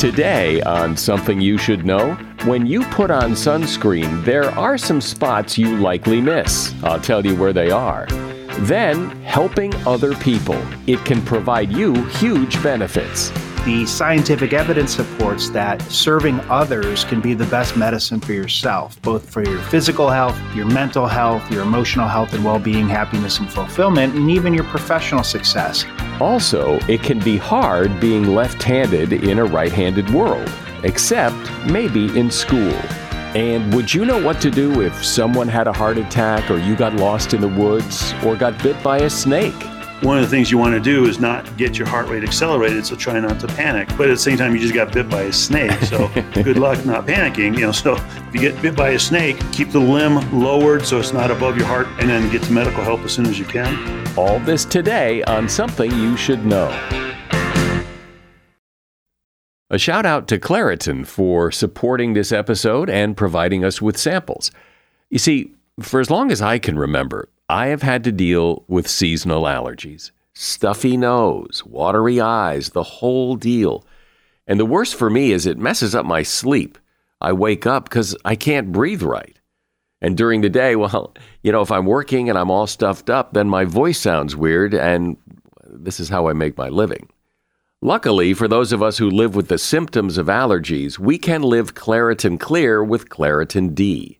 Today, on Something You Should Know, when you put on sunscreen, there are some spots you likely miss. I'll tell you where they are. Then, helping other people. It can provide you huge benefits. The scientific evidence supports that serving others can be the best medicine for yourself, both for your physical health, your mental health, your emotional health and well being, happiness and fulfillment, and even your professional success. Also, it can be hard being left handed in a right handed world, except maybe in school. And would you know what to do if someone had a heart attack or you got lost in the woods or got bit by a snake? One of the things you want to do is not get your heart rate accelerated, so try not to panic. But at the same time, you just got bit by a snake, so good luck not panicking. You know, so if you get bit by a snake, keep the limb lowered so it's not above your heart, and then get to medical help as soon as you can. All this today on something you should know. A shout out to Claritin for supporting this episode and providing us with samples. You see, for as long as I can remember, I have had to deal with seasonal allergies stuffy nose, watery eyes, the whole deal. And the worst for me is it messes up my sleep. I wake up because I can't breathe right. And during the day, well, you know, if I'm working and I'm all stuffed up, then my voice sounds weird, and this is how I make my living. Luckily, for those of us who live with the symptoms of allergies, we can live Claritin Clear with Claritin D.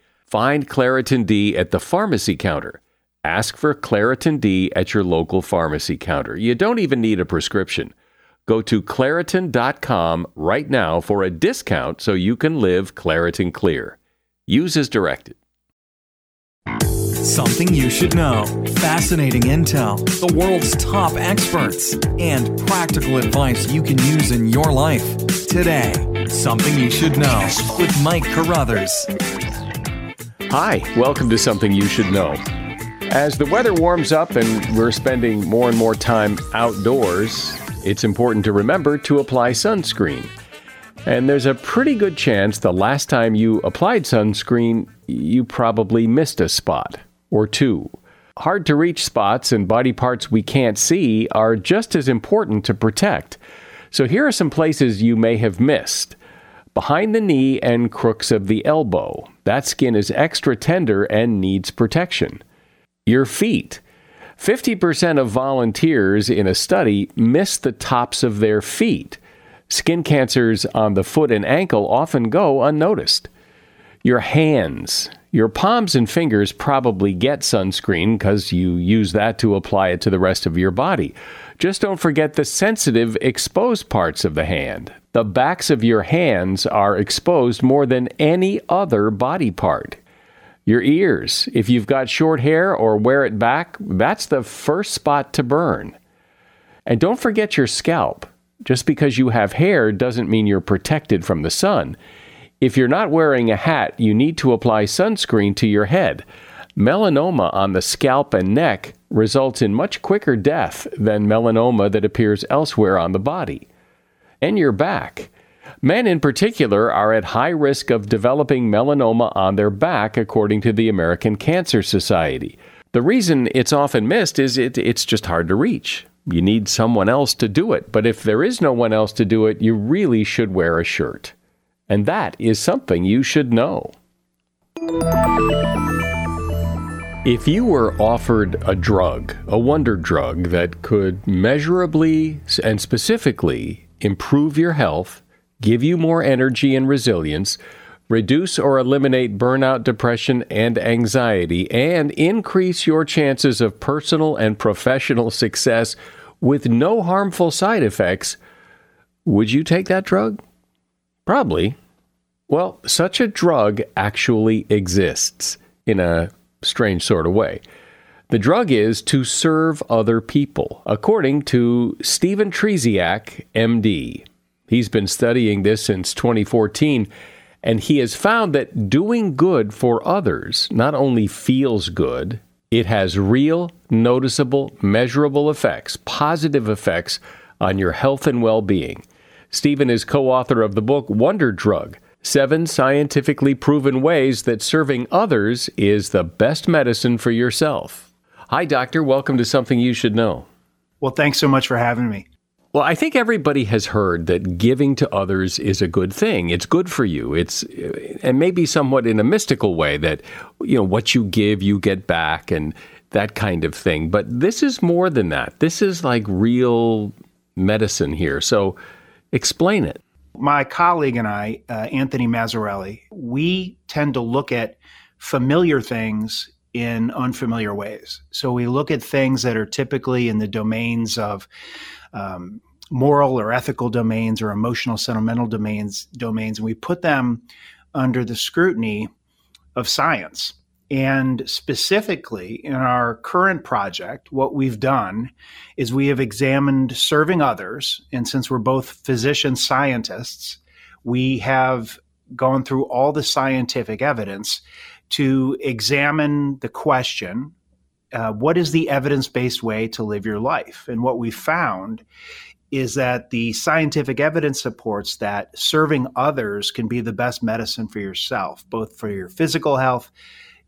Find Claritin D at the pharmacy counter. Ask for Claritin D at your local pharmacy counter. You don't even need a prescription. Go to Claritin.com right now for a discount so you can live Claritin Clear. Use as directed. Something you should know. Fascinating intel, the world's top experts, and practical advice you can use in your life. Today, Something You Should Know with Mike Carruthers. Hi, welcome to Something You Should Know. As the weather warms up and we're spending more and more time outdoors, it's important to remember to apply sunscreen. And there's a pretty good chance the last time you applied sunscreen, you probably missed a spot or two. Hard to reach spots and body parts we can't see are just as important to protect. So here are some places you may have missed behind the knee and crooks of the elbow. That skin is extra tender and needs protection. Your feet. 50% of volunteers in a study miss the tops of their feet. Skin cancers on the foot and ankle often go unnoticed. Your hands. Your palms and fingers probably get sunscreen because you use that to apply it to the rest of your body. Just don't forget the sensitive, exposed parts of the hand. The backs of your hands are exposed more than any other body part. Your ears, if you've got short hair or wear it back, that's the first spot to burn. And don't forget your scalp. Just because you have hair doesn't mean you're protected from the sun. If you're not wearing a hat, you need to apply sunscreen to your head. Melanoma on the scalp and neck results in much quicker death than melanoma that appears elsewhere on the body. And your back. Men in particular are at high risk of developing melanoma on their back, according to the American Cancer Society. The reason it's often missed is it, it's just hard to reach. You need someone else to do it, but if there is no one else to do it, you really should wear a shirt. And that is something you should know. If you were offered a drug, a wonder drug that could measurably and specifically improve your health, give you more energy and resilience, reduce or eliminate burnout, depression, and anxiety, and increase your chances of personal and professional success with no harmful side effects, would you take that drug? Probably. Well, such a drug actually exists in a strange sort of way. The drug is to serve other people, according to Stephen Trzeciak, MD. He's been studying this since 2014, and he has found that doing good for others not only feels good, it has real, noticeable, measurable effects, positive effects on your health and well being. Stephen is co author of the book Wonder Drug Seven Scientifically Proven Ways That Serving Others is the Best Medicine for Yourself. Hi, Doctor. Welcome to Something You Should Know. Well, thanks so much for having me. Well, I think everybody has heard that giving to others is a good thing. It's good for you. It's and maybe somewhat in a mystical way that you know what you give you get back and that kind of thing. But this is more than that. This is like real medicine here. So explain it. My colleague and I, uh, Anthony Mazzarelli, we tend to look at familiar things in unfamiliar ways. So we look at things that are typically in the domains of um, moral or ethical domains or emotional sentimental domains domains, and we put them under the scrutiny of science. And specifically in our current project, what we've done is we have examined serving others. And since we're both physician scientists, we have gone through all the scientific evidence to examine the question uh, what is the evidence based way to live your life? And what we found is that the scientific evidence supports that serving others can be the best medicine for yourself, both for your physical health,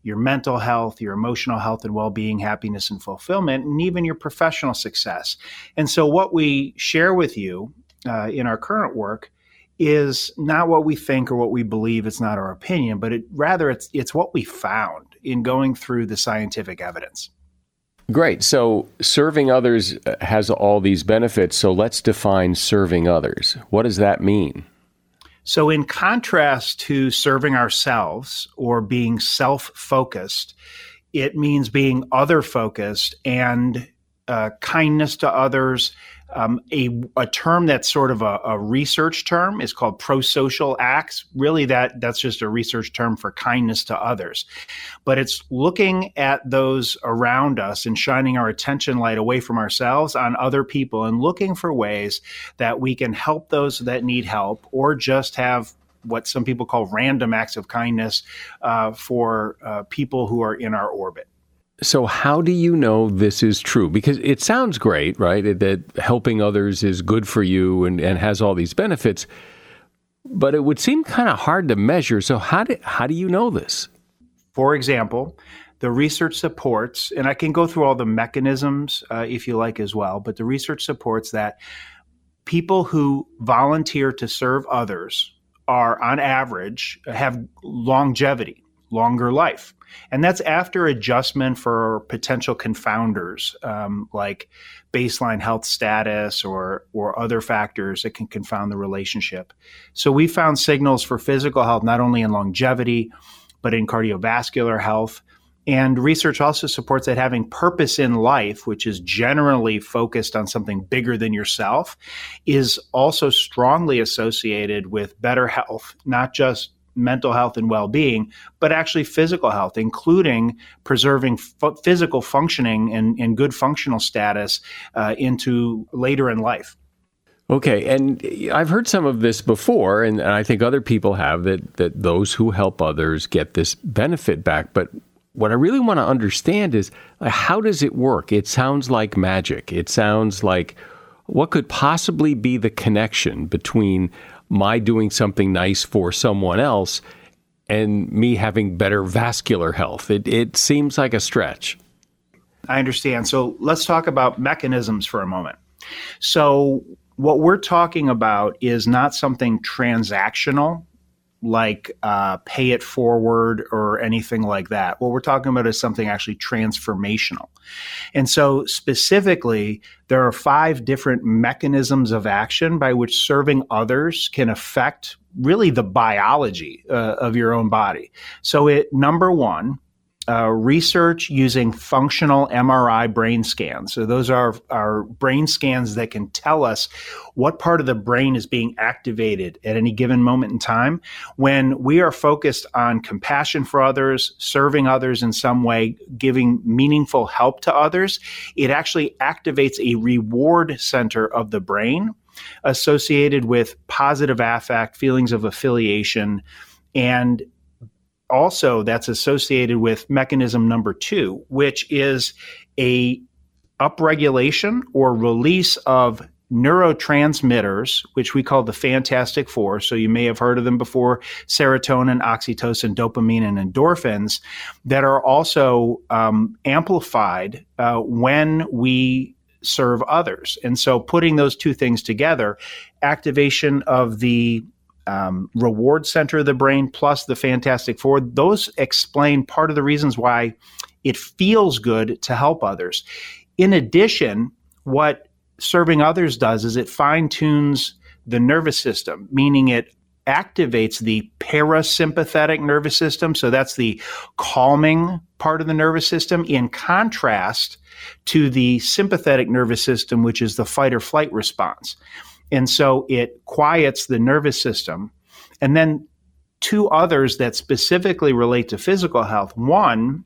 your mental health, your emotional health and well being, happiness and fulfillment, and even your professional success. And so, what we share with you uh, in our current work is not what we think or what we believe. It's not our opinion, but it, rather it's it's what we found in going through the scientific evidence. Great. So serving others uh, has all these benefits. So let's define serving others. What does that mean? So, in contrast to serving ourselves or being self focused, it means being other focused and uh, kindness to others, um, a, a term that's sort of a, a research term is called pro-social acts. Really, that that's just a research term for kindness to others, but it's looking at those around us and shining our attention light away from ourselves on other people and looking for ways that we can help those that need help or just have what some people call random acts of kindness uh, for uh, people who are in our orbit. So, how do you know this is true? Because it sounds great, right? That helping others is good for you and, and has all these benefits, but it would seem kind of hard to measure. So, how do, how do you know this? For example, the research supports, and I can go through all the mechanisms uh, if you like as well, but the research supports that people who volunteer to serve others are, on average, have longevity, longer life. And that's after adjustment for potential confounders um, like baseline health status or, or other factors that can confound the relationship. So we found signals for physical health not only in longevity, but in cardiovascular health. And research also supports that having purpose in life, which is generally focused on something bigger than yourself, is also strongly associated with better health, not just mental health and well being, but actually physical health, including preserving f- physical functioning and, and, good functional status uh, into later in life. Okay, and I've heard some of this before, and I think other people have that that those who help others get this benefit back. But what I really want to understand is how does it work? It sounds like magic. It sounds like what could possibly be the connection between my doing something nice for someone else and me having better vascular health. It, it seems like a stretch. I understand. So let's talk about mechanisms for a moment. So, what we're talking about is not something transactional like uh, pay it forward or anything like that. What we're talking about is something actually transformational. And so, specifically, there are five different mechanisms of action by which serving others can affect really the biology uh, of your own body. So, it number one, uh, research using functional MRI brain scans. So those are, are brain scans that can tell us what part of the brain is being activated at any given moment in time. When we are focused on compassion for others, serving others in some way, giving meaningful help to others, it actually activates a reward center of the brain associated with positive affect, feelings of affiliation, and also that's associated with mechanism number two, which is a upregulation or release of neurotransmitters, which we call the Fantastic Four. So you may have heard of them before serotonin, oxytocin, dopamine, and endorphins that are also um, amplified uh, when we serve others. And so putting those two things together, activation of the um, reward center of the brain plus the Fantastic Four, those explain part of the reasons why it feels good to help others. In addition, what serving others does is it fine tunes the nervous system, meaning it activates the parasympathetic nervous system. So that's the calming part of the nervous system, in contrast to the sympathetic nervous system, which is the fight or flight response. And so it quiets the nervous system. And then two others that specifically relate to physical health. One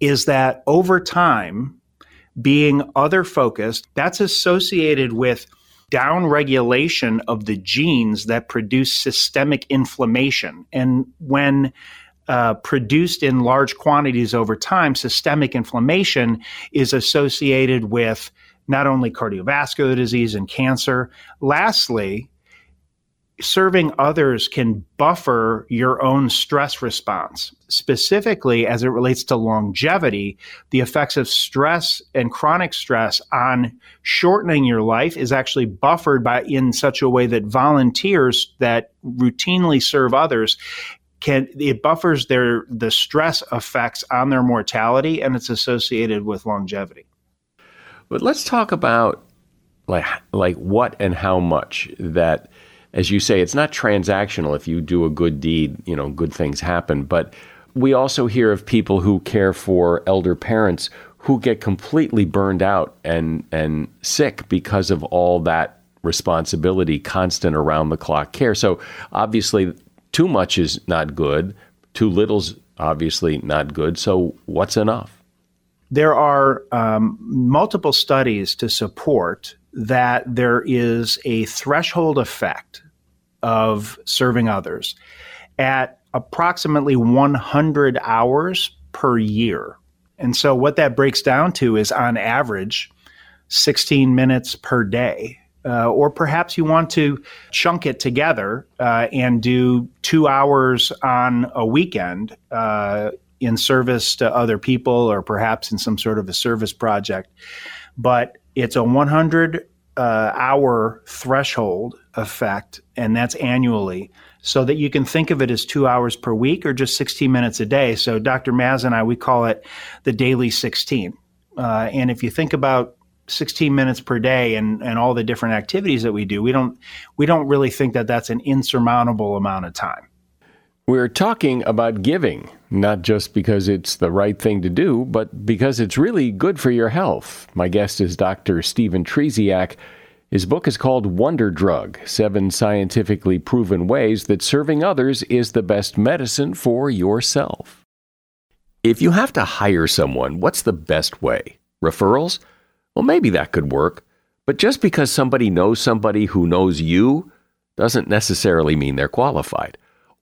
is that over time, being other focused, that's associated with downregulation of the genes that produce systemic inflammation. And when uh, produced in large quantities over time, systemic inflammation is associated with not only cardiovascular disease and cancer. Lastly, serving others can buffer your own stress response. Specifically, as it relates to longevity, the effects of stress and chronic stress on shortening your life is actually buffered by in such a way that volunteers that routinely serve others can it buffers their the stress effects on their mortality and it's associated with longevity. But let's talk about like like what and how much that as you say it's not transactional if you do a good deed, you know, good things happen, but we also hear of people who care for elder parents who get completely burned out and and sick because of all that responsibility, constant around the clock care. So obviously too much is not good, too little's obviously not good. So what's enough? There are um, multiple studies to support that there is a threshold effect of serving others at approximately 100 hours per year. And so, what that breaks down to is on average 16 minutes per day. Uh, or perhaps you want to chunk it together uh, and do two hours on a weekend uh, in service to other people or perhaps in some sort of a service project. But it's a 100 uh, hour threshold effect, and that's annually, so that you can think of it as two hours per week or just 16 minutes a day. So, Dr. Maz and I, we call it the daily 16. Uh, and if you think about 16 minutes per day and, and all the different activities that we do, we don't we don't really think that that's an insurmountable amount of time. We're talking about giving, not just because it's the right thing to do, but because it's really good for your health. My guest is Dr. Stephen Trzeciak. His book is called Wonder Drug Seven Scientifically Proven Ways That Serving Others is the Best Medicine for Yourself. If you have to hire someone, what's the best way? Referrals? Well, maybe that could work. But just because somebody knows somebody who knows you doesn't necessarily mean they're qualified.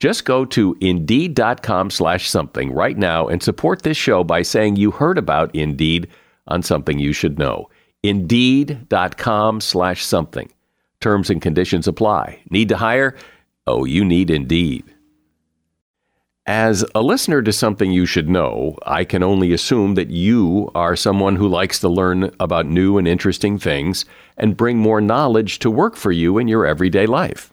Just go to indeed.com slash something right now and support this show by saying you heard about Indeed on something you should know. Indeed.com slash something. Terms and conditions apply. Need to hire? Oh, you need Indeed. As a listener to something you should know, I can only assume that you are someone who likes to learn about new and interesting things and bring more knowledge to work for you in your everyday life.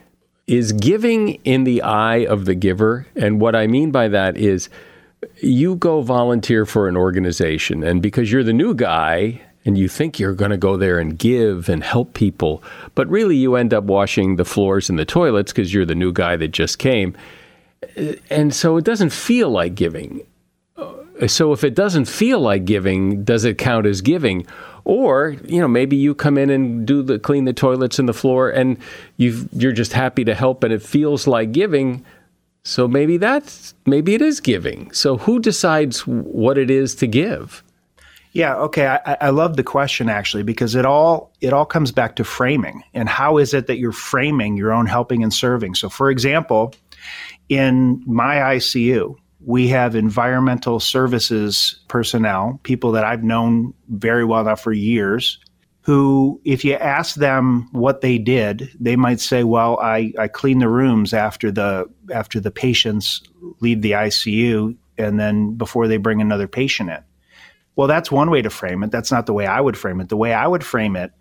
is giving in the eye of the giver. And what I mean by that is you go volunteer for an organization, and because you're the new guy, and you think you're going to go there and give and help people, but really you end up washing the floors and the toilets because you're the new guy that just came. And so it doesn't feel like giving. So if it doesn't feel like giving, does it count as giving? Or, you know, maybe you come in and do the clean the toilets and the floor and you you're just happy to help and it feels like giving. So maybe that's maybe it is giving. So who decides what it is to give? Yeah, okay. I, I love the question actually because it all it all comes back to framing and how is it that you're framing your own helping and serving. So, for example, in my ICU, we have environmental services personnel, people that I've known very well now for years, who, if you ask them what they did, they might say, "Well, I, I clean the rooms after the after the patients leave the ICU, and then before they bring another patient in." Well, that's one way to frame it. That's not the way I would frame it. The way I would frame it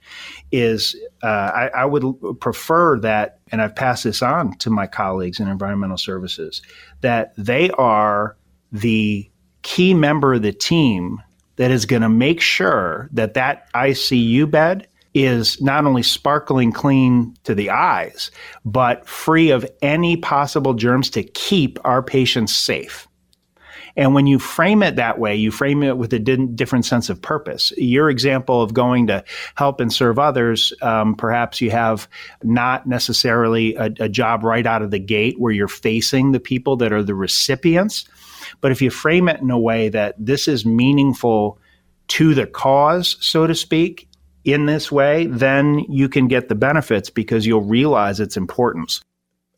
is uh, I, I, would prefer that, and I've passed this on to my colleagues in environmental services, that they are the key member of the team that is going to make sure that that ICU bed is not only sparkling clean to the eyes, but free of any possible germs to keep our patients safe. And when you frame it that way, you frame it with a different sense of purpose. Your example of going to help and serve others, um, perhaps you have not necessarily a, a job right out of the gate where you're facing the people that are the recipients. But if you frame it in a way that this is meaningful to the cause, so to speak, in this way, then you can get the benefits because you'll realize its importance.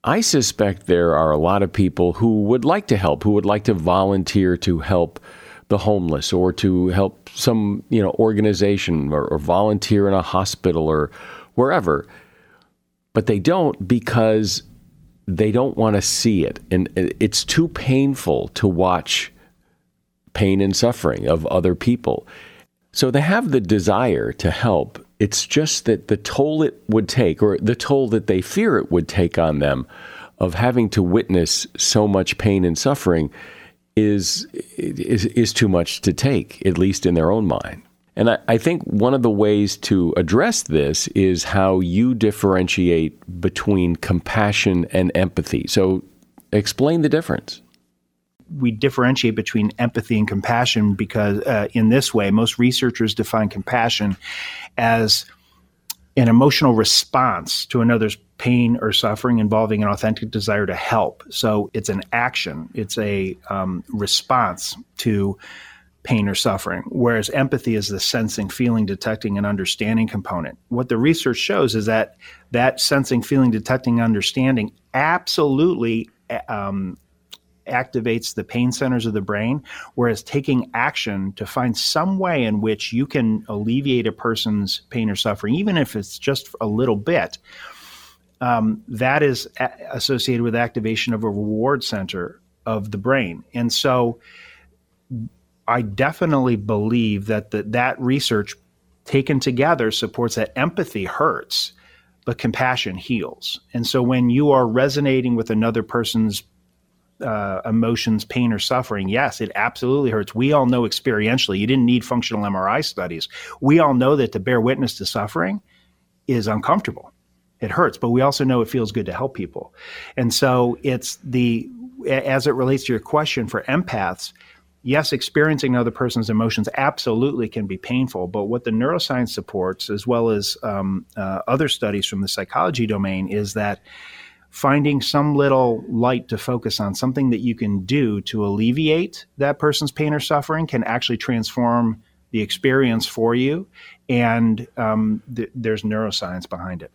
I suspect there are a lot of people who would like to help, who would like to volunteer to help the homeless or to help some you know organization or, or volunteer in a hospital or wherever, but they don't because they don't want to see it, and it's too painful to watch pain and suffering of other people. So they have the desire to help, it's just that the toll it would take, or the toll that they fear it would take on them, of having to witness so much pain and suffering, is is, is too much to take, at least in their own mind. And I, I think one of the ways to address this is how you differentiate between compassion and empathy. So, explain the difference we differentiate between empathy and compassion because uh, in this way most researchers define compassion as an emotional response to another's pain or suffering involving an authentic desire to help. So it's an action, it's a um, response to pain or suffering, whereas empathy is the sensing, feeling, detecting, and understanding component. What the research shows is that that sensing, feeling, detecting, understanding absolutely um, activates the pain centers of the brain, whereas taking action to find some way in which you can alleviate a person's pain or suffering, even if it's just a little bit, um, that is a- associated with activation of a reward center of the brain. And so I definitely believe that the, that research taken together supports that empathy hurts, but compassion heals. And so when you are resonating with another person's uh, emotions, pain, or suffering, yes, it absolutely hurts. We all know experientially, you didn't need functional MRI studies. We all know that to bear witness to suffering is uncomfortable. It hurts, but we also know it feels good to help people. And so it's the, as it relates to your question for empaths, yes, experiencing another person's emotions absolutely can be painful. But what the neuroscience supports, as well as um, uh, other studies from the psychology domain, is that finding some little light to focus on, something that you can do to alleviate that person's pain or suffering, can actually transform the experience for you. And um, th- there's neuroscience behind it.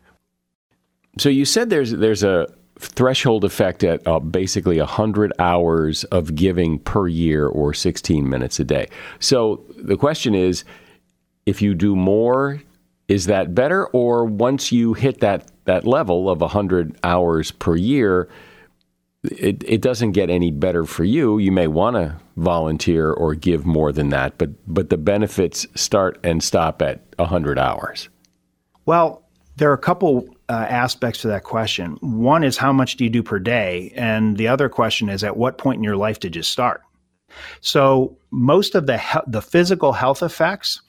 So you said there's there's a threshold effect at uh, basically 100 hours of giving per year or 16 minutes a day. So the question is if you do more, is that better? Or once you hit that, that level of 100 hours per year, it, it doesn't get any better for you. You may want to volunteer or give more than that, but, but the benefits start and stop at 100 hours. Well, there are a couple uh, aspects to that question. One is how much do you do per day? And the other question is at what point in your life did you start? So most of the he- the physical health effects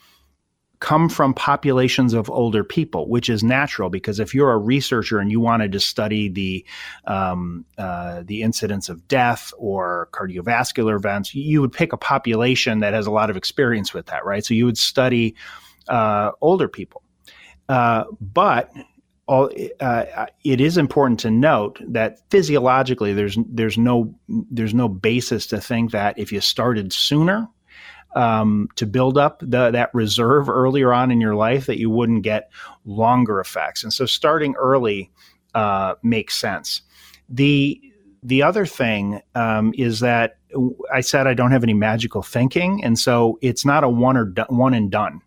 come from populations of older people, which is natural because if you're a researcher and you wanted to study the um, uh, the incidence of death or cardiovascular events, you would pick a population that has a lot of experience with that, right? So you would study uh, older people. Uh, but all, uh, it is important to note that physiologically, there's there's no there's no basis to think that if you started sooner um, to build up the, that reserve earlier on in your life, that you wouldn't get longer effects. And so, starting early uh, makes sense. the The other thing um, is that I said I don't have any magical thinking, and so it's not a one or do- one and done.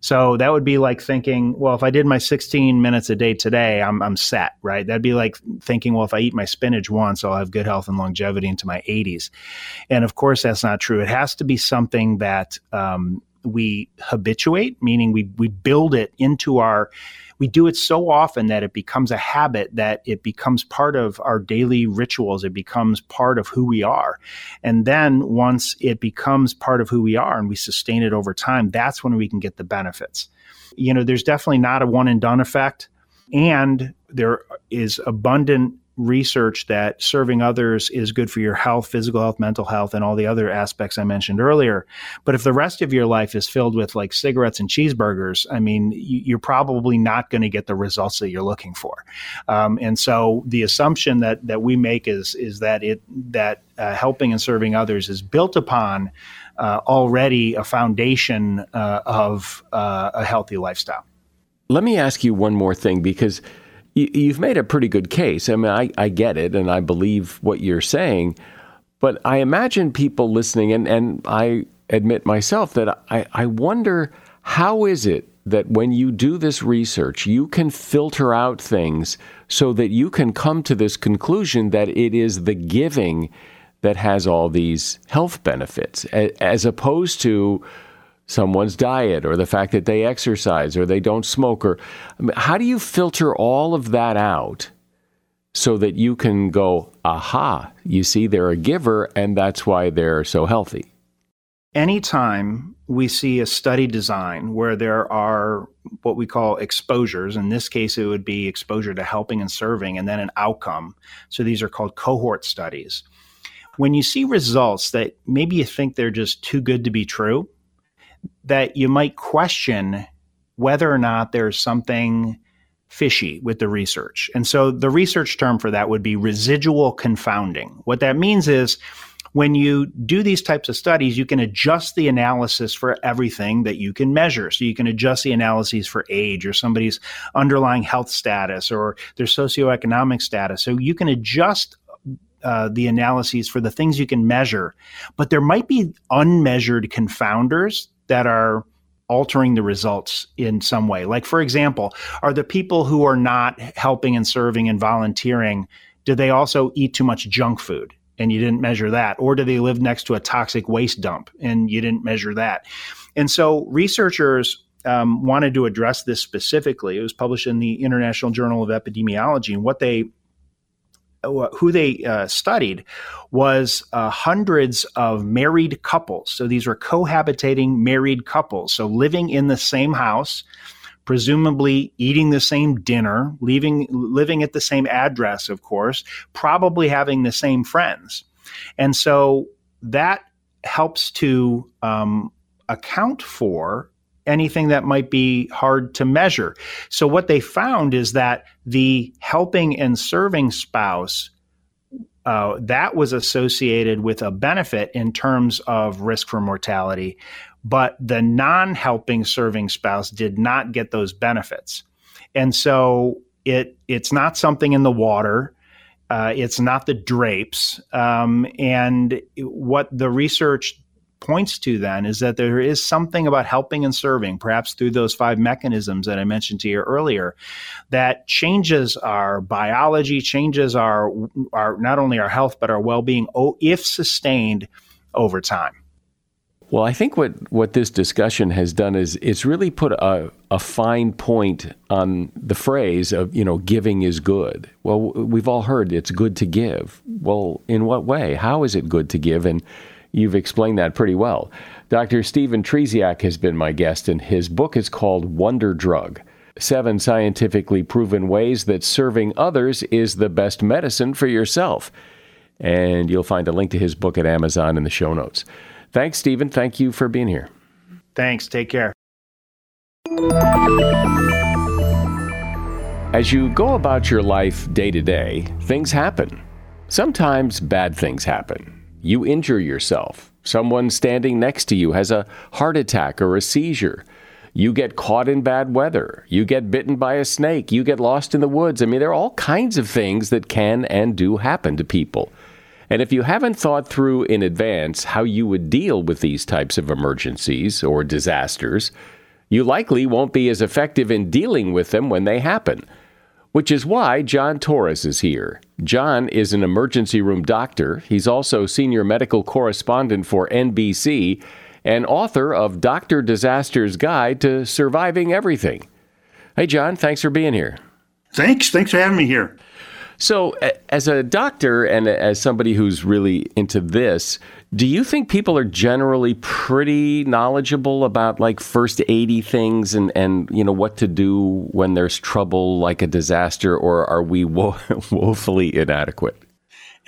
So that would be like thinking, well, if I did my 16 minutes a day today, I'm, I'm set, right? That'd be like thinking, well, if I eat my spinach once, I'll have good health and longevity into my 80s. And of course, that's not true. It has to be something that um, we habituate, meaning we, we build it into our we do it so often that it becomes a habit that it becomes part of our daily rituals it becomes part of who we are. And then once it becomes part of who we are and we sustain it over time that's when we can get the benefits. You know there's definitely not a one and done effect and there is abundant research that serving others is good for your health, physical health, mental health, and all the other aspects I mentioned earlier. But if the rest of your life is filled with like cigarettes and cheeseburgers, I mean, you're probably not going to get the results that you're looking for. Um, and so the assumption that that we make is is that it that uh, helping and serving others is built upon uh, already a foundation uh, of uh, a healthy lifestyle. Let me ask you one more thing because you've made a pretty good case. I mean, I, I get it and I believe what you're saying, but I imagine people listening, and, and I admit myself that I, I wonder how is it that when you do this research, you can filter out things so that you can come to this conclusion that it is the giving that has all these health benefits, as opposed to someone's diet or the fact that they exercise or they don't smoke or I mean, how do you filter all of that out so that you can go aha you see they're a giver and that's why they're so healthy anytime we see a study design where there are what we call exposures in this case it would be exposure to helping and serving and then an outcome. So these are called cohort studies. When you see results that maybe you think they're just too good to be true that you might question whether or not there's something fishy with the research. And so the research term for that would be residual confounding. What that means is when you do these types of studies, you can adjust the analysis for everything that you can measure. So you can adjust the analyses for age or somebody's underlying health status or their socioeconomic status. So you can adjust uh, the analyses for the things you can measure, but there might be unmeasured confounders that are altering the results in some way. Like, for example, are the people who are not helping and serving and volunteering, do they also eat too much junk food? and you didn't measure that? Or do they live next to a toxic waste dump and you didn't measure that? And so researchers um, wanted to address this specifically. It was published in the International Journal of Epidemiology, and what they who they uh, studied was uh, hundreds of married couples. So these were cohabitating married couples, so living in the same house, presumably eating the same dinner, leaving, living at the same address, of course, probably having the same friends. And so that helps to um, account for anything that might be hard to measure. So, what they found is that the helping and serving spouse. Uh, that was associated with a benefit in terms of risk for mortality, but the non helping serving spouse did not get those benefits. And so it it's not something in the water. Uh, it's not the drapes. Um, and what the research points to then is that there is something about helping and serving, perhaps through those five mechanisms that I mentioned to you earlier, that changes our biology, changes our, our not only our health, but our well being oh, if sustained over time. Well, I think what, what this discussion has done is it's really put a, a fine point on the phrase of, you know, giving is good. Well, we've all heard it's good to give. Well, in what way? How is it good to give? And you've explained that pretty well. Dr. Stephen Trzeciak has been my guest, and his book is called Wonder Drug Seven Scientifically Proven Ways That Serving Others is the Best Medicine for Yourself. And you'll find a link to his book at Amazon in the show notes. Thanks, Stephen. Thank you for being here. Thanks. Take care. As you go about your life day to day, things happen. Sometimes bad things happen. You injure yourself. Someone standing next to you has a heart attack or a seizure. You get caught in bad weather. You get bitten by a snake. You get lost in the woods. I mean, there are all kinds of things that can and do happen to people. And if you haven't thought through in advance how you would deal with these types of emergencies or disasters, you likely won't be as effective in dealing with them when they happen. Which is why John Torres is here. John is an emergency room doctor. He's also senior medical correspondent for NBC and author of Doctor Disaster's Guide to Surviving Everything. Hey, John, thanks for being here. Thanks. Thanks for having me here. So, as a doctor and as somebody who's really into this, do you think people are generally pretty knowledgeable about like first aidy things and, and you know what to do when there's trouble like a disaster, or are we wo- woefully inadequate?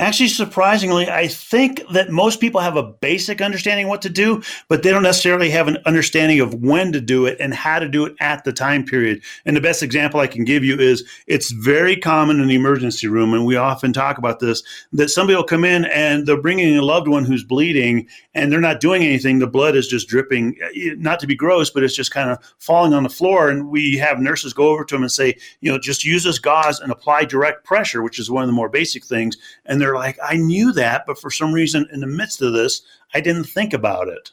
Actually, surprisingly, I think that most people have a basic understanding what to do, but they don't necessarily have an understanding of when to do it and how to do it at the time period. And the best example I can give you is it's very common in the emergency room, and we often talk about this that somebody will come in and they're bringing a loved one who's bleeding and they're not doing anything. The blood is just dripping, not to be gross, but it's just kind of falling on the floor. And we have nurses go over to them and say, you know, just use this gauze and apply direct pressure, which is one of the more basic things. And they're like, I knew that, but for some reason, in the midst of this, I didn't think about it.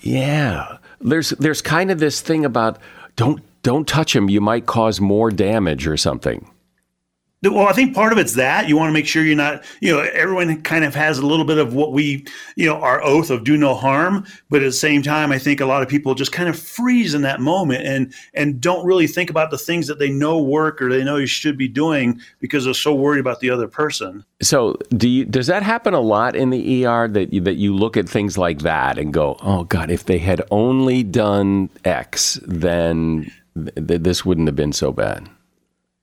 Yeah, there's there's kind of this thing about don't don't touch him. You might cause more damage or something. Well, I think part of it's that you want to make sure you're not, you know, everyone kind of has a little bit of what we, you know, our oath of do no harm, but at the same time, I think a lot of people just kind of freeze in that moment and and don't really think about the things that they know work or they know you should be doing because they're so worried about the other person. So, do you, does that happen a lot in the ER that you, that you look at things like that and go, "Oh God, if they had only done X, then th- this wouldn't have been so bad."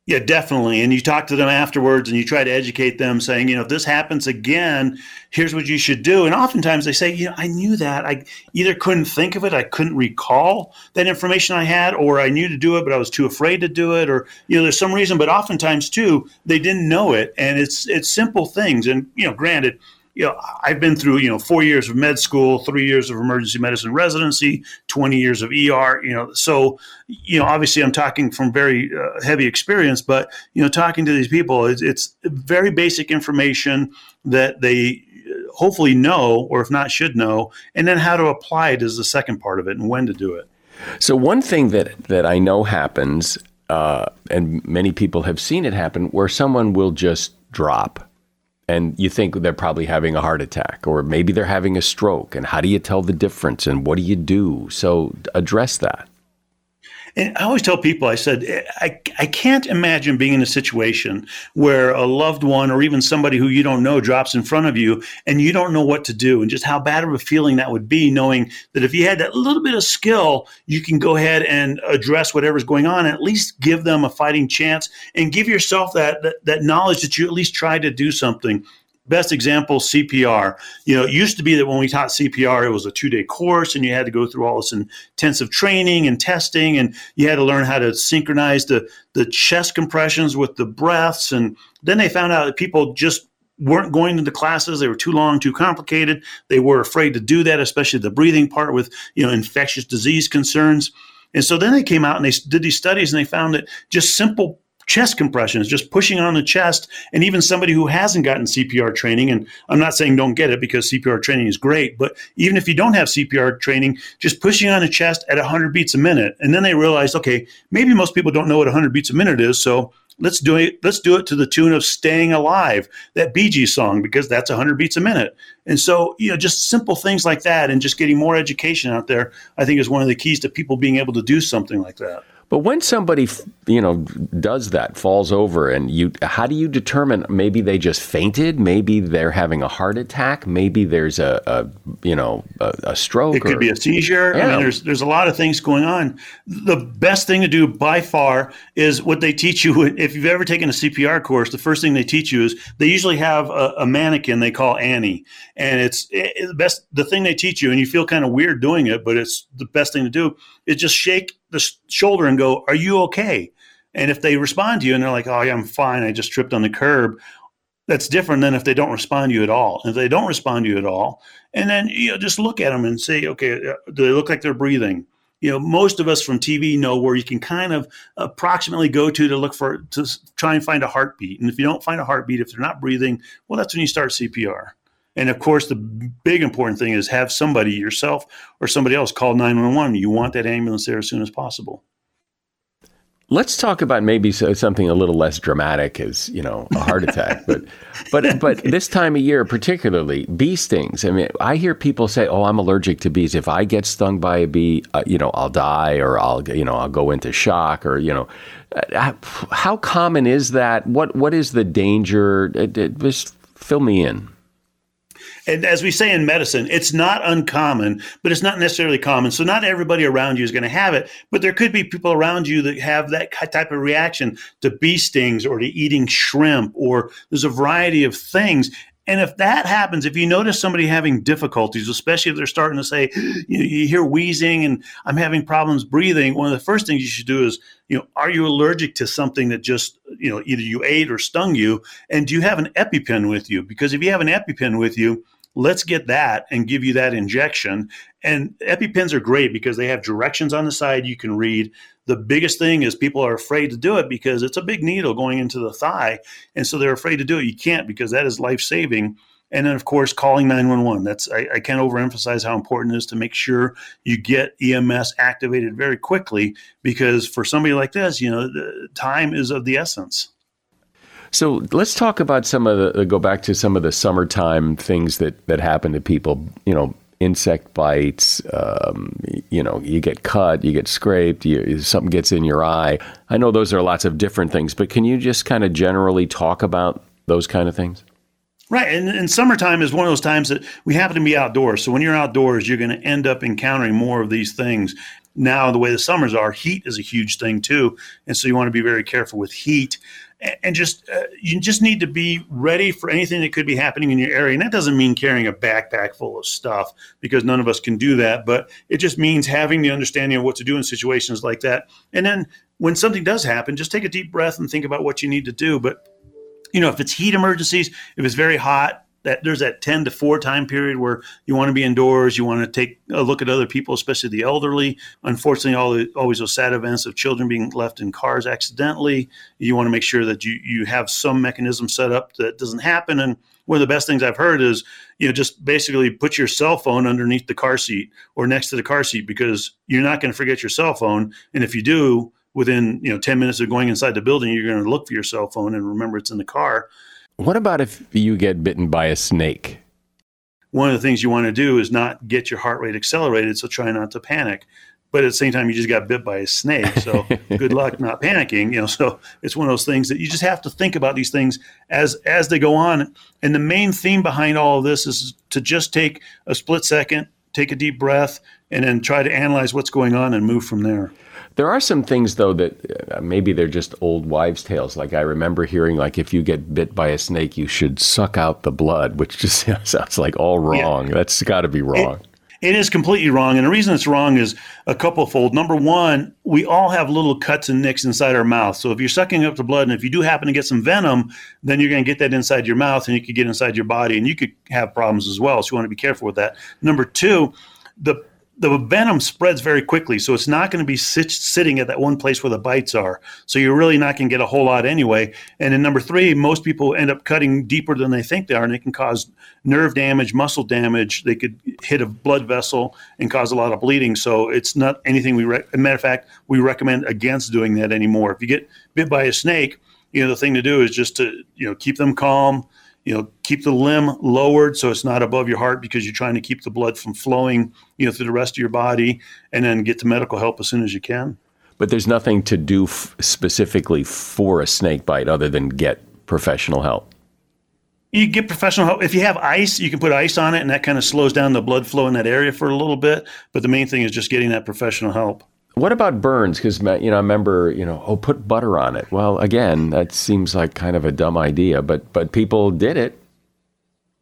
Yeah, definitely. And you talk to them afterwards and you try to educate them saying, you know, if this happens again, here's what you should do. And oftentimes they say, you know, I knew that. I either couldn't think of it, I couldn't recall that information I had, or I knew to do it, but I was too afraid to do it, or, you know, there's some reason. But oftentimes too, they didn't know it. And it's it's simple things. And, you know, granted, you know, I've been through, you know, four years of med school, three years of emergency medicine residency, 20 years of ER, you know, so, you know, obviously I'm talking from very uh, heavy experience, but, you know, talking to these people, it's, it's very basic information that they uh, hopefully know, or if not, should know, and then how to apply it is the second part of it and when to do it. So one thing that, that I know happens, uh, and many people have seen it happen, where someone will just drop and you think they're probably having a heart attack or maybe they're having a stroke and how do you tell the difference and what do you do? So address that and I always tell people, I said, I, I can't imagine being in a situation where a loved one or even somebody who you don't know drops in front of you and you don't know what to do and just how bad of a feeling that would be, knowing that if you had that little bit of skill, you can go ahead and address whatever's going on, and at least give them a fighting chance and give yourself that, that, that knowledge that you at least tried to do something best example cpr you know it used to be that when we taught cpr it was a two day course and you had to go through all this intensive training and testing and you had to learn how to synchronize the, the chest compressions with the breaths. And then they found out that people just weren't going to the classes. They were too long too complicated. They were afraid to do that especially the breathing part with you know infectious disease concerns. And so then they came out and they did these studies and they found that just simple chest compressions, just pushing on the chest. And even somebody who hasn't gotten CPR training, and I'm not saying don't get it because CPR training is great, but even if you don't have CPR training, just pushing on the chest at 100 beats a minute. And then they realized, okay, maybe most people don't know what 100 beats a minute is. So let's do it. Let's do it to the tune of "Staying Alive," that Gees song, because that's 100 beats a minute. And so, you know, just simple things like that, and just getting more education out there, I think, is one of the keys to people being able to do something like that. But when somebody, you know, does that, falls over, and you, how do you determine? Maybe they just fainted. Maybe they're having a heart attack. Maybe there's a, a you know, a, a stroke. It could or, be a seizure. Yeah. I mean, there's there's a lot of things going on. The best thing to do by far is what they teach you. If you've ever taken a CPR course, the first thing they teach you is they usually have a, a mannequin they call Annie, and it's it, the best. The thing they teach you, and you feel kind of weird doing it, but it's the best thing to do. Is just shake the shoulder and go, "Are you okay?" And if they respond to you and they're like, "Oh yeah, I'm fine. I just tripped on the curb," that's different than if they don't respond to you at all. And if they don't respond to you at all, and then you know just look at them and say, "Okay, uh, do they look like they're breathing?" You know, most of us from TV know where you can kind of approximately go to to look for to try and find a heartbeat. And if you don't find a heartbeat, if they're not breathing, well, that's when you start CPR. And of course, the big important thing is have somebody, yourself or somebody else, call 911. You want that ambulance there as soon as possible. Let's talk about maybe something a little less dramatic as, you know, a heart attack. but but but this time of year particularly, bee stings. I mean, I hear people say, "Oh, I'm allergic to bees. If I get stung by a bee, uh, you know, I'll die or I'll, you know, I'll go into shock or, you know, uh, how common is that? What what is the danger? Just fill me in and as we say in medicine, it's not uncommon, but it's not necessarily common. So not everybody around you is going to have it, but there could be people around you that have that type of reaction to bee stings or to eating shrimp, or there's a variety of things. And if that happens, if you notice somebody having difficulties, especially if they're starting to say, you, know, you hear wheezing and I'm having problems breathing, one of the first things you should do is, you know, are you allergic to something that just, you know, either you ate or stung you? And do you have an EpiPen with you? Because if you have an EpiPen with you, let's get that and give you that injection. And EpiPens are great because they have directions on the side you can read. The biggest thing is people are afraid to do it because it's a big needle going into the thigh. And so they're afraid to do it. You can't because that is life saving. And then, of course, calling 911. That's I, I can't overemphasize how important it is to make sure you get EMS activated very quickly because for somebody like this, you know, time is of the essence. So let's talk about some of the go back to some of the summertime things that that happen to people. You know, insect bites. Um, you know, you get cut, you get scraped, you, something gets in your eye. I know those are lots of different things, but can you just kind of generally talk about those kind of things? Right. And, and summertime is one of those times that we happen to be outdoors. So when you're outdoors, you're going to end up encountering more of these things. Now, the way the summers are, heat is a huge thing too. And so you want to be very careful with heat and just uh, you just need to be ready for anything that could be happening in your area. And that doesn't mean carrying a backpack full of stuff because none of us can do that but it just means having the understanding of what to do in situations like that. And then when something does happen just take a deep breath and think about what you need to do. But you know if it's heat emergencies if it's very hot that there's that 10 to 4 time period where you want to be indoors, you want to take a look at other people, especially the elderly. Unfortunately, all the, always those sad events of children being left in cars accidentally. You want to make sure that you you have some mechanism set up that doesn't happen. And one of the best things I've heard is you know just basically put your cell phone underneath the car seat or next to the car seat because you're not going to forget your cell phone. And if you do, within you know 10 minutes of going inside the building, you're going to look for your cell phone and remember it's in the car. What about if you get bitten by a snake? One of the things you want to do is not get your heart rate accelerated, so try not to panic. But at the same time, you just got bit by a snake, so good luck not panicking. You know, so it's one of those things that you just have to think about these things as as they go on. And the main theme behind all of this is to just take a split second, take a deep breath, and then try to analyze what's going on and move from there. There are some things though that uh, maybe they're just old wives' tales. Like I remember hearing, like if you get bit by a snake, you should suck out the blood, which just sounds like all wrong. Yeah. That's got to be wrong. It, it is completely wrong, and the reason it's wrong is a couple fold. Number one, we all have little cuts and nicks inside our mouth. So if you're sucking up the blood, and if you do happen to get some venom, then you're going to get that inside your mouth, and you could get inside your body, and you could have problems as well. So you want to be careful with that. Number two, the the venom spreads very quickly, so it's not going to be sit, sitting at that one place where the bites are. So you're really not going to get a whole lot anyway. And then number three, most people end up cutting deeper than they think they are, and it can cause nerve damage, muscle damage. They could hit a blood vessel and cause a lot of bleeding. So it's not anything we. Re- matter of fact, we recommend against doing that anymore. If you get bit by a snake, you know the thing to do is just to you know keep them calm you know keep the limb lowered so it's not above your heart because you're trying to keep the blood from flowing you know through the rest of your body and then get to medical help as soon as you can. But there's nothing to do f- specifically for a snake bite other than get professional help. You get professional help. If you have ice you can put ice on it and that kind of slows down the blood flow in that area for a little bit but the main thing is just getting that professional help what about burns? Because you know, I remember you know, oh, put butter on it. Well, again, that seems like kind of a dumb idea, but but people did it.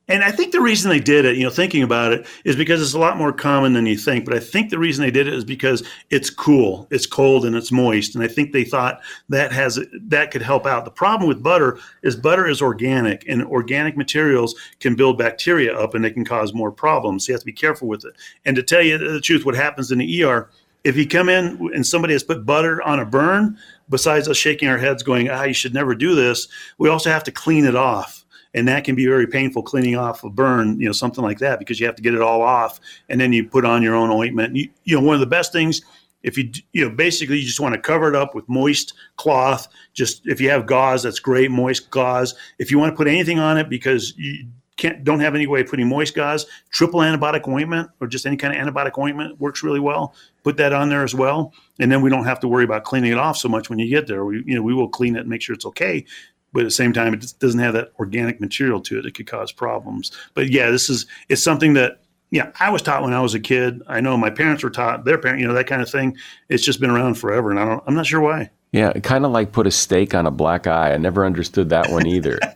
And I think the reason they did it, you know, thinking about it, is because it's a lot more common than you think. But I think the reason they did it is because it's cool, it's cold, and it's moist. And I think they thought that has that could help out. The problem with butter is butter is organic, and organic materials can build bacteria up, and they can cause more problems. So you have to be careful with it. And to tell you the truth, what happens in the ER if you come in and somebody has put butter on a burn, besides us shaking our heads going, ah, you should never do this, we also have to clean it off. And that can be very painful cleaning off a burn, you know, something like that, because you have to get it all off. And then you put on your own ointment. You, you know, one of the best things, if you, you know, basically you just want to cover it up with moist cloth. Just if you have gauze, that's great, moist gauze. If you want to put anything on it because you, can't don't have any way of putting moist gauze, triple antibiotic ointment or just any kind of antibiotic ointment works really well. Put that on there as well, and then we don't have to worry about cleaning it off so much when you get there. We you know we will clean it and make sure it's okay, but at the same time it doesn't have that organic material to it that could cause problems. But yeah, this is it's something that yeah I was taught when I was a kid. I know my parents were taught their parent you know that kind of thing. It's just been around forever, and I don't I'm not sure why. Yeah, kind of like put a steak on a black eye. I never understood that one either.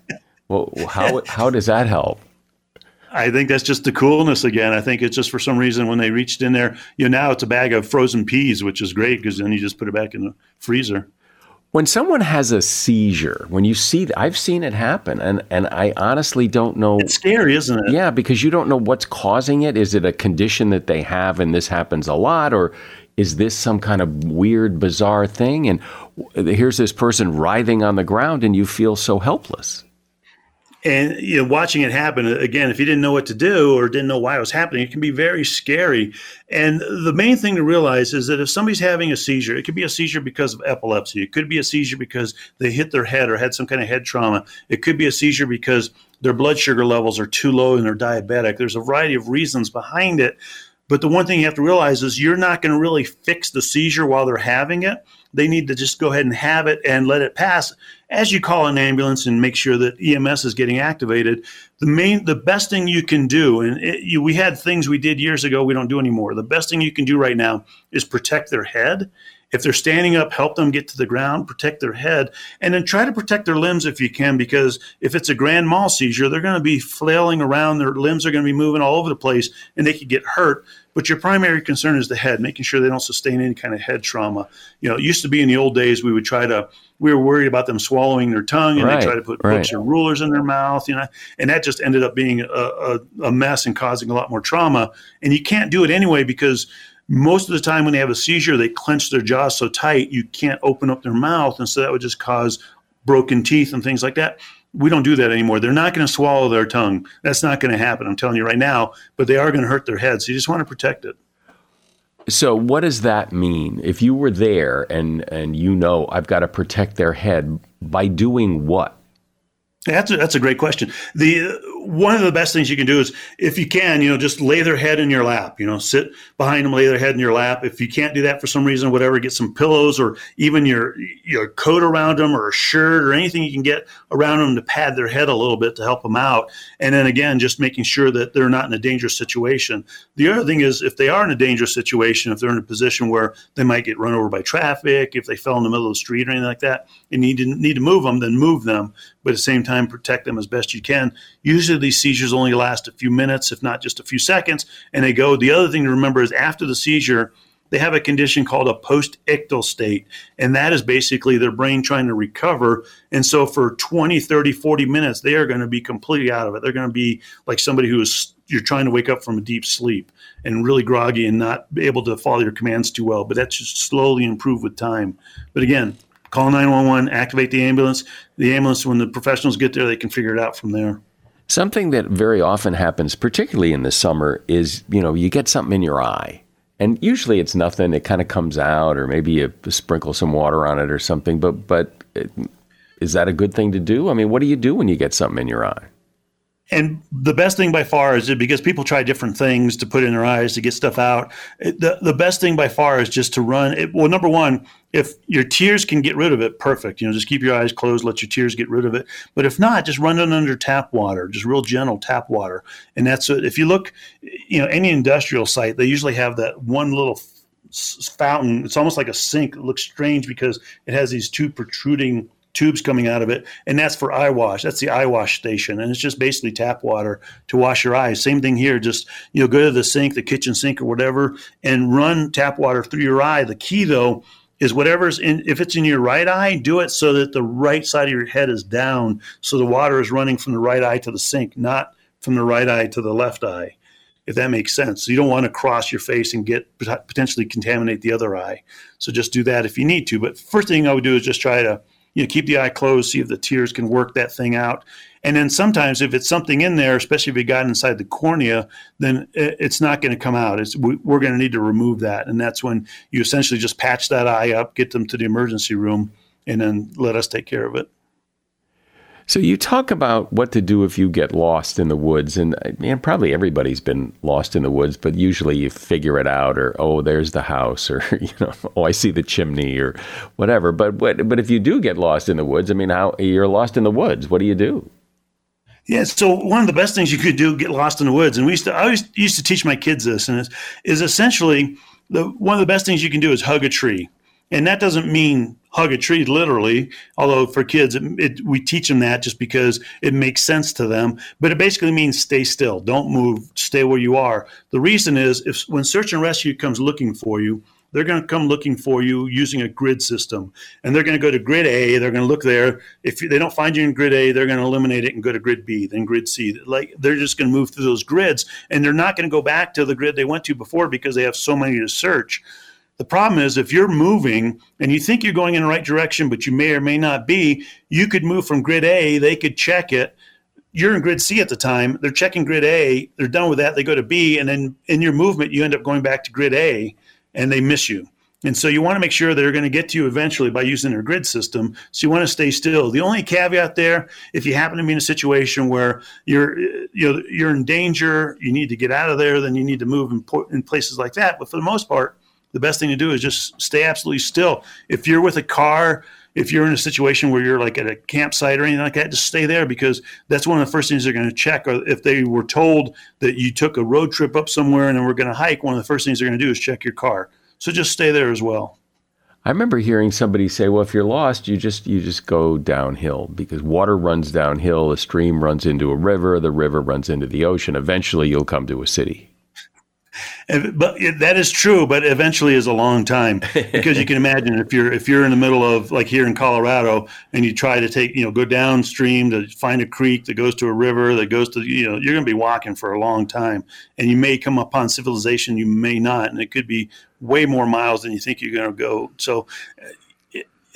Well, how how does that help? I think that's just the coolness again. I think it's just for some reason when they reached in there, you know, now it's a bag of frozen peas, which is great because then you just put it back in the freezer. When someone has a seizure, when you see, I've seen it happen, and and I honestly don't know. It's scary, isn't it? Yeah, because you don't know what's causing it. Is it a condition that they have, and this happens a lot, or is this some kind of weird, bizarre thing? And here's this person writhing on the ground, and you feel so helpless and you know watching it happen uh, again if you didn't know what to do or didn't know why it was happening it can be very scary. And the main thing to realize is that if somebody's having a seizure it could be a seizure because of epilepsy. It could be a seizure because they hit their head or had some kind of head trauma. It could be a seizure because their blood sugar levels are too low and they're diabetic. There's a variety of reasons behind it. But the one thing you have to realize is you're not going to really fix the seizure while they're having it they need to just go ahead and have it and let it pass as you call an ambulance and make sure that EMS is getting activated. The main, the best thing you can do, and it, you, we had things we did years ago we don't do anymore. The best thing you can do right now is protect their head If they're standing up, help them get to the ground, protect their head, and then try to protect their limbs if you can, because if it's a grand mal seizure, they're going to be flailing around, their limbs are going to be moving all over the place, and they could get hurt. But your primary concern is the head, making sure they don't sustain any kind of head trauma. You know, it used to be in the old days we would try to we were worried about them swallowing their tongue and right, they try to put right. books or rulers in their mouth, you know, and that just ended up being a, a, a mess and causing a lot more trauma. And you can't do it anyway because most of the time when they have a seizure, they clench their jaws so tight you can't open up their mouth, and so that would just cause broken teeth and things like that. We don't do that anymore. They're not going to swallow their tongue. That's not going to happen. I'm telling you right now. But they are going to hurt their head. So you just want to protect it. So what does that mean? If you were there and and you know I've got to protect their head by doing what? That's a, that's a great question. The one of the best things you can do is if you can, you know, just lay their head in your lap. You know, sit behind them, lay their head in your lap. If you can't do that for some reason, whatever, get some pillows or even your your coat around them or a shirt or anything you can get around them to pad their head a little bit to help them out. And then again, just making sure that they're not in a dangerous situation. The other thing is if they are in a dangerous situation, if they're in a position where they might get run over by traffic, if they fell in the middle of the street or anything like that, and you need to need to move them, then move them. But at the same time, protect them as best you can. Usually these seizures only last a few minutes, if not just a few seconds, and they go. The other thing to remember is after the seizure, they have a condition called a post-ictal state and that is basically their brain trying to recover and so for 20 30 40 minutes they are going to be completely out of it they're going to be like somebody who is you're trying to wake up from a deep sleep and really groggy and not able to follow your commands too well but that should slowly improve with time but again call 911 activate the ambulance the ambulance when the professionals get there they can figure it out from there Something that very often happens, particularly in the summer, is you know you get something in your eye, and usually it's nothing. It kind of comes out, or maybe you sprinkle some water on it or something. But but is that a good thing to do? I mean, what do you do when you get something in your eye? And the best thing by far is because people try different things to put in their eyes to get stuff out. The, the best thing by far is just to run. It, well, number one, if your tears can get rid of it, perfect. You know, just keep your eyes closed, let your tears get rid of it. But if not, just run it under tap water, just real gentle tap water. And that's it. If you look, you know, any industrial site, they usually have that one little fountain. It's almost like a sink. It looks strange because it has these two protruding tubes coming out of it, and that's for eye wash. That's the eye wash station, and it's just basically tap water to wash your eyes. Same thing here. Just you know, go to the sink, the kitchen sink or whatever, and run tap water through your eye. The key though is whatever's in if it's in your right eye do it so that the right side of your head is down so the water is running from the right eye to the sink not from the right eye to the left eye if that makes sense so you don't want to cross your face and get potentially contaminate the other eye so just do that if you need to but first thing i would do is just try to you know, keep the eye closed, see if the tears can work that thing out. And then sometimes if it's something in there, especially if it got inside the cornea, then it's not going to come out. It's, we're going to need to remove that. And that's when you essentially just patch that eye up, get them to the emergency room, and then let us take care of it. So you talk about what to do if you get lost in the woods, and uh, man, probably everybody's been lost in the woods, but usually you figure it out, or oh, there's the house, or you know, oh, I see the chimney, or whatever. But but but if you do get lost in the woods, I mean, how you're lost in the woods? What do you do? Yeah, so one of the best things you could do get lost in the woods, and we used to I always used to teach my kids this, and is essentially the one of the best things you can do is hug a tree. And that doesn't mean hug a tree literally, although for kids, it, it, we teach them that just because it makes sense to them. But it basically means stay still, don't move, stay where you are. The reason is if when search and rescue comes looking for you, they're going to come looking for you using a grid system. And they're going to go to grid A, they're going to look there. If they don't find you in grid A, they're going to eliminate it and go to grid B, then grid C. Like they're just going to move through those grids and they're not going to go back to the grid they went to before because they have so many to search. The problem is if you're moving and you think you're going in the right direction, but you may or may not be, you could move from grid A, they could check it. You're in grid C at the time, they're checking grid A, they're done with that, they go to B, and then in your movement, you end up going back to grid A and they miss you. And so you want to make sure they're going to get to you eventually by using their grid system. So you want to stay still. The only caveat there, if you happen to be in a situation where you're you know you're in danger, you need to get out of there, then you need to move in, in places like that. But for the most part, the best thing to do is just stay absolutely still. If you're with a car, if you're in a situation where you're like at a campsite or anything like that, just stay there because that's one of the first things they're going to check. Or if they were told that you took a road trip up somewhere and then we're going to hike, one of the first things they're going to do is check your car. So just stay there as well. I remember hearing somebody say, "Well, if you're lost, you just you just go downhill because water runs downhill, a stream runs into a river, the river runs into the ocean. Eventually, you'll come to a city." But that is true but eventually is a long time. Because you can imagine if you're if you're in the middle of like here in colorado and you try to take you know go downstream to find a creek that goes to a river that goes to you know you're going to be walking for a long time. And you may come upon civilization you may not and it could be way more miles than you think you're going to go. So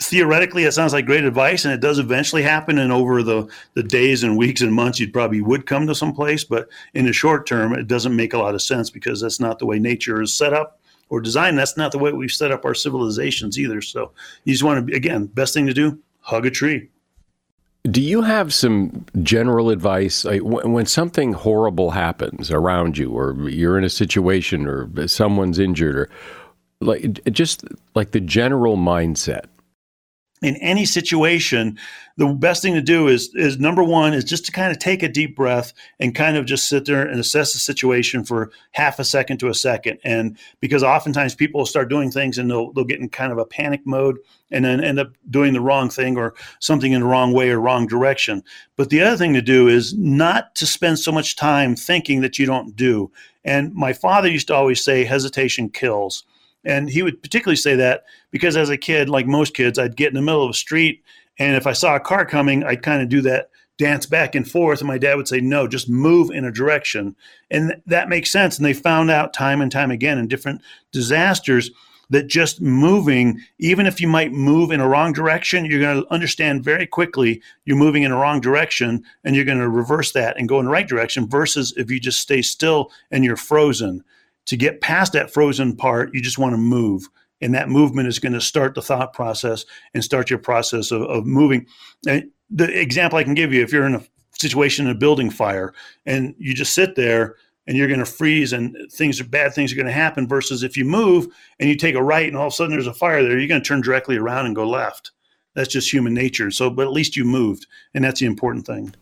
theoretically it sounds like great advice and it does eventually happen and over the, the days and weeks and months you probably would come to some place but in the short term it doesn't make a lot of sense because that's not the way nature is set up or designed. That's not the way we've set up our civilizations either. So you just want to again best thing to do hug a tree. Do you have some general advice? When something horrible happens around you or you're in a situation or someone's injured or like just like the general mindset in any situation, the best thing to do is is number one is just to kind of take a deep breath and kind of just sit there and assess the situation for half a second to a second. And because oftentimes people will start doing things and they'll they'll get in kind of a panic mode and then end up doing the wrong thing or something in the wrong way or wrong direction. But the other thing to do is not to spend so much time thinking that you don't do. And my father used to always say hesitation kills. And he would particularly say that because as a kid, like most kids, I'd get in the middle of a street. And if I saw a car coming, I'd kind of do that dance back and forth. And my dad would say, no, just move in a direction. And th- that makes sense. And they found out time and time again in different disasters that just moving, even if you might move in a wrong direction, you're going to understand very quickly you're moving in a wrong direction and you're going to reverse that and go in the right direction versus if you just stay still and you're frozen to get past that frozen part, you just want to move. And that movement is going to start the thought process and start your process of, of moving. And the example I can give you if you're in a situation in a building fire and you just sit there and you're going to freeze and things are bad things are going to happen versus if you move and you take a right and all of a sudden there's a fire there you're going to turn directly around and go left that's just human nature so but at least you moved and that's the important thing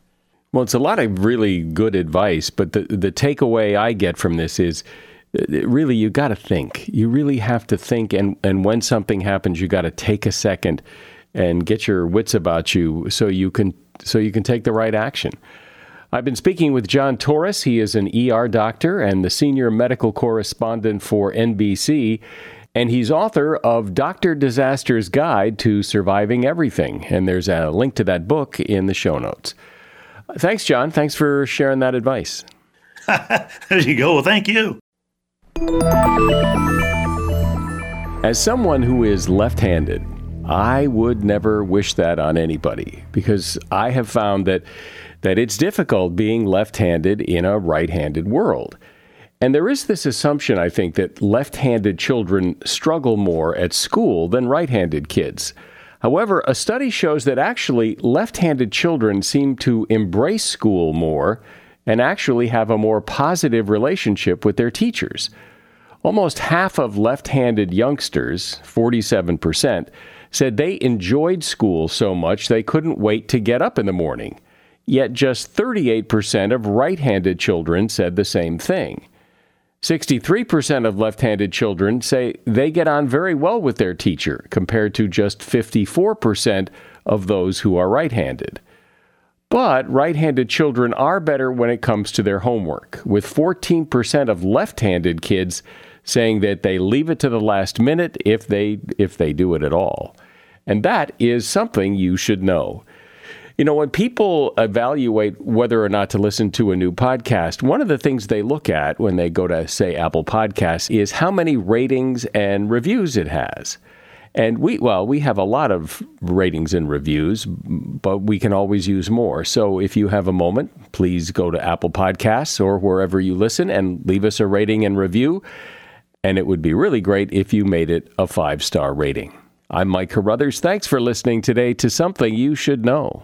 well it's a lot of really good advice but the the takeaway i get from this is really you got to think. You really have to think, and and when something happens, you got to take a second and get your wits about you so you can so you can take the right action. I've been speaking with John Torres. He is an ER doctor and the senior medical correspondent for NBC. And he's author of Dr. Disaster's Guide to Surviving Everything. And there's a link to that book in the show notes. Thanks, John. Thanks for sharing that advice. there you go. Well, thank you. As someone who is left handed, I would never wish that on anybody because I have found that, that it's difficult being left handed in a right handed world. And there is this assumption, I think, that left handed children struggle more at school than right handed kids. However, a study shows that actually left handed children seem to embrace school more and actually have a more positive relationship with their teachers. Almost half of left handed youngsters, 47%, said they enjoyed school so much they couldn't wait to get up in the morning. Yet just 38% of right handed children said the same thing. 63% of left handed children say they get on very well with their teacher, compared to just 54% of those who are right handed. But right handed children are better when it comes to their homework, with 14% of left handed kids saying that they leave it to the last minute if they if they do it at all. And that is something you should know. You know, when people evaluate whether or not to listen to a new podcast, one of the things they look at when they go to, say, Apple Podcasts is how many ratings and reviews it has. And we, well, we have a lot of ratings and reviews, but we can always use more. So if you have a moment, please go to Apple Podcasts or wherever you listen and leave us a rating and review and it would be really great if you made it a five star rating. I'm Mike Carruthers. Thanks for listening today to Something You Should Know.